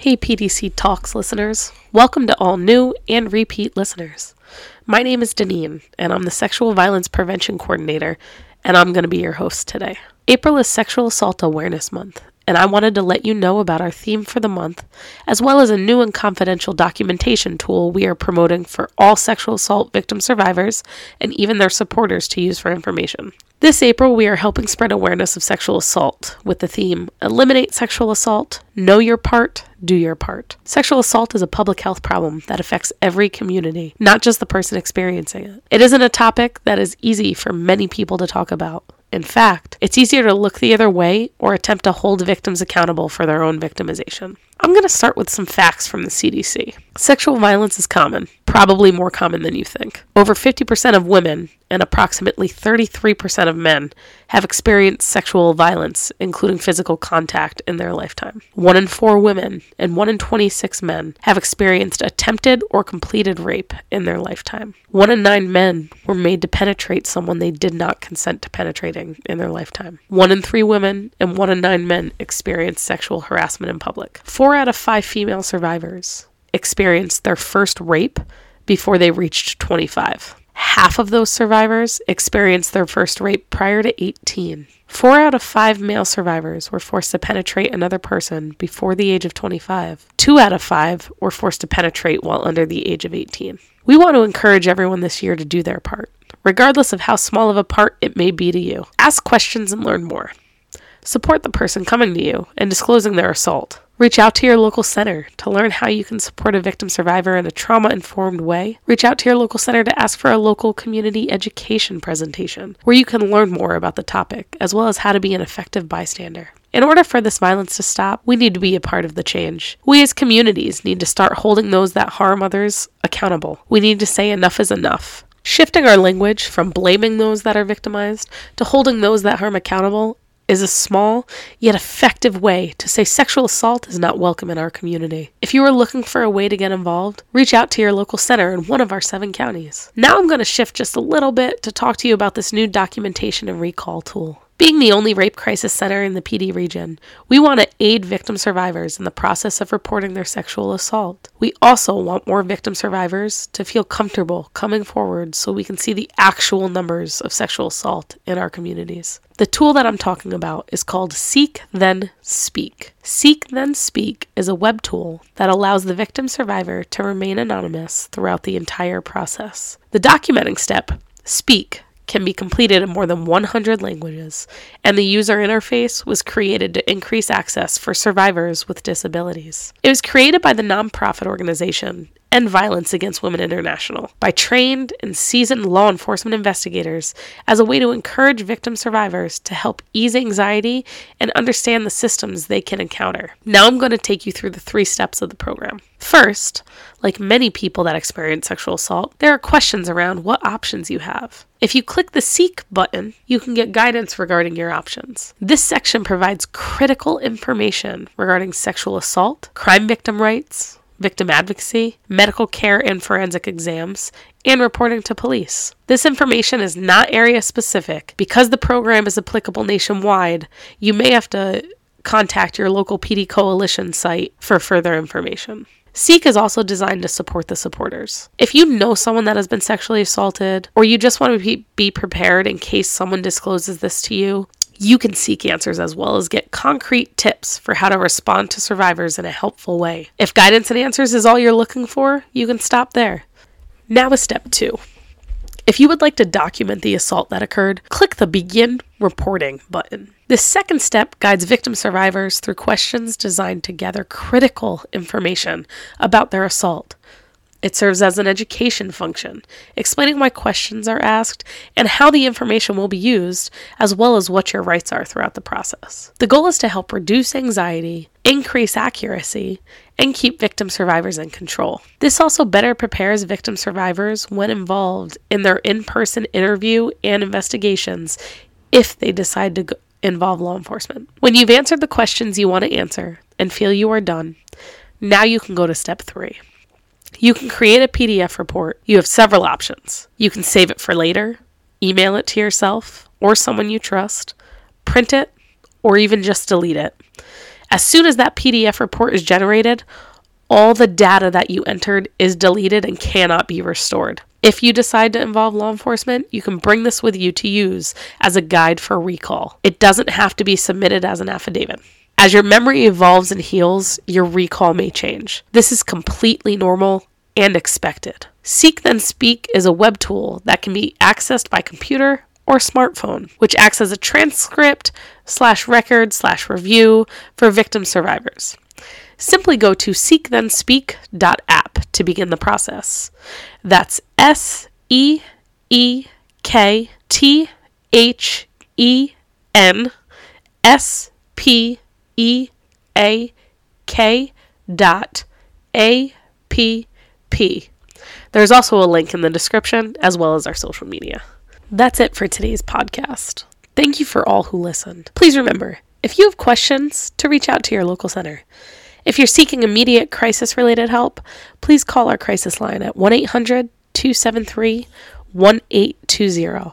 Hey, PDC Talks listeners. Welcome to all new and repeat listeners. My name is Deneen, and I'm the Sexual Violence Prevention Coordinator, and I'm going to be your host today. April is Sexual Assault Awareness Month, and I wanted to let you know about our theme for the month, as well as a new and confidential documentation tool we are promoting for all sexual assault victim survivors and even their supporters to use for information. This April, we are helping spread awareness of sexual assault with the theme Eliminate Sexual Assault, Know Your Part, Do Your Part. Sexual assault is a public health problem that affects every community, not just the person experiencing it. It isn't a topic that is easy for many people to talk about. In fact, it's easier to look the other way or attempt to hold victims accountable for their own victimization. I'm going to start with some facts from the CDC. Sexual violence is common, probably more common than you think. Over 50% of women and approximately 33% of men have experienced sexual violence, including physical contact, in their lifetime. One in four women and one in 26 men have experienced attempted or completed rape in their lifetime. One in nine men were made to penetrate someone they did not consent to penetrating in their lifetime. One in three women and one in nine men experienced sexual harassment in public. Four out of five female survivors experienced their first rape before they reached 25. Half of those survivors experienced their first rape prior to 18. Four out of five male survivors were forced to penetrate another person before the age of 25. Two out of five were forced to penetrate while under the age of 18. We want to encourage everyone this year to do their part, regardless of how small of a part it may be to you. Ask questions and learn more. Support the person coming to you and disclosing their assault. Reach out to your local center to learn how you can support a victim survivor in a trauma informed way. Reach out to your local center to ask for a local community education presentation where you can learn more about the topic as well as how to be an effective bystander. In order for this violence to stop, we need to be a part of the change. We as communities need to start holding those that harm others accountable. We need to say enough is enough. Shifting our language from blaming those that are victimized to holding those that harm accountable is a small yet effective way to say sexual assault is not welcome in our community. If you are looking for a way to get involved, reach out to your local center in one of our seven counties. Now I'm going to shift just a little bit to talk to you about this new documentation and recall tool. Being the only rape crisis center in the Pee Dee region, we want to aid victim survivors in the process of reporting their sexual assault. We also want more victim survivors to feel comfortable coming forward so we can see the actual numbers of sexual assault in our communities. The tool that I'm talking about is called Seek Then Speak. Seek Then Speak is a web tool that allows the victim survivor to remain anonymous throughout the entire process. The documenting step, Speak, can be completed in more than 100 languages, and the user interface was created to increase access for survivors with disabilities. It was created by the nonprofit organization End Violence Against Women International by trained and seasoned law enforcement investigators as a way to encourage victim survivors to help ease anxiety and understand the systems they can encounter. Now I'm going to take you through the three steps of the program. First, like many people that experience sexual assault, there are questions around what options you have. If you click the Seek button, you can get guidance regarding your options. This section provides critical information regarding sexual assault, crime victim rights, victim advocacy, medical care and forensic exams, and reporting to police. This information is not area specific. Because the program is applicable nationwide, you may have to contact your local Pee Dee coalition site for further information. Seek is also designed to support the supporters. If you know someone that has been sexually assaulted, or you just want to be prepared in case someone discloses this to you, you can seek answers as well as get concrete tips for how to respond to survivors in a helpful way. If guidance and answers is all you're looking for, you can stop there. Now, is step two. If you would like to document the assault that occurred, click the Begin Reporting button. This second step guides victim survivors through questions designed to gather critical information about their assault. It serves as an education function, explaining why questions are asked and how the information will be used, as well as what your rights are throughout the process. The goal is to help reduce anxiety, increase accuracy, and keep victim survivors in control. This also better prepares victim survivors when involved in their in person interview and investigations if they decide to involve law enforcement. When you've answered the questions you want to answer and feel you are done, now you can go to step three. You can create a PDF report. You have several options. You can save it for later, email it to yourself or someone you trust, print it, or even just delete it. As soon as that PDF report is generated, all the data that you entered is deleted and cannot be restored. If you decide to involve law enforcement, you can bring this with you to use as a guide for recall. It doesn't have to be submitted as an affidavit. As your memory evolves and heals, your recall may change. This is completely normal and expected. Seek Then Speak is a web tool that can be accessed by computer or smartphone, which acts as a transcript slash record slash review for victim survivors. Simply go to seekthenspeak.app to begin the process. That's S E E K T H E N S P E A K dot A P P. There's also a link in the description as well as our social media. That's it for today's podcast. Thank you for all who listened. Please remember, if you have questions, to reach out to your local center. If you're seeking immediate crisis related help, please call our crisis line at 1 800 273 1820.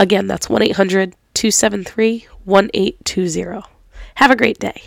Again, that's 1 800 273 1820. Have a great day.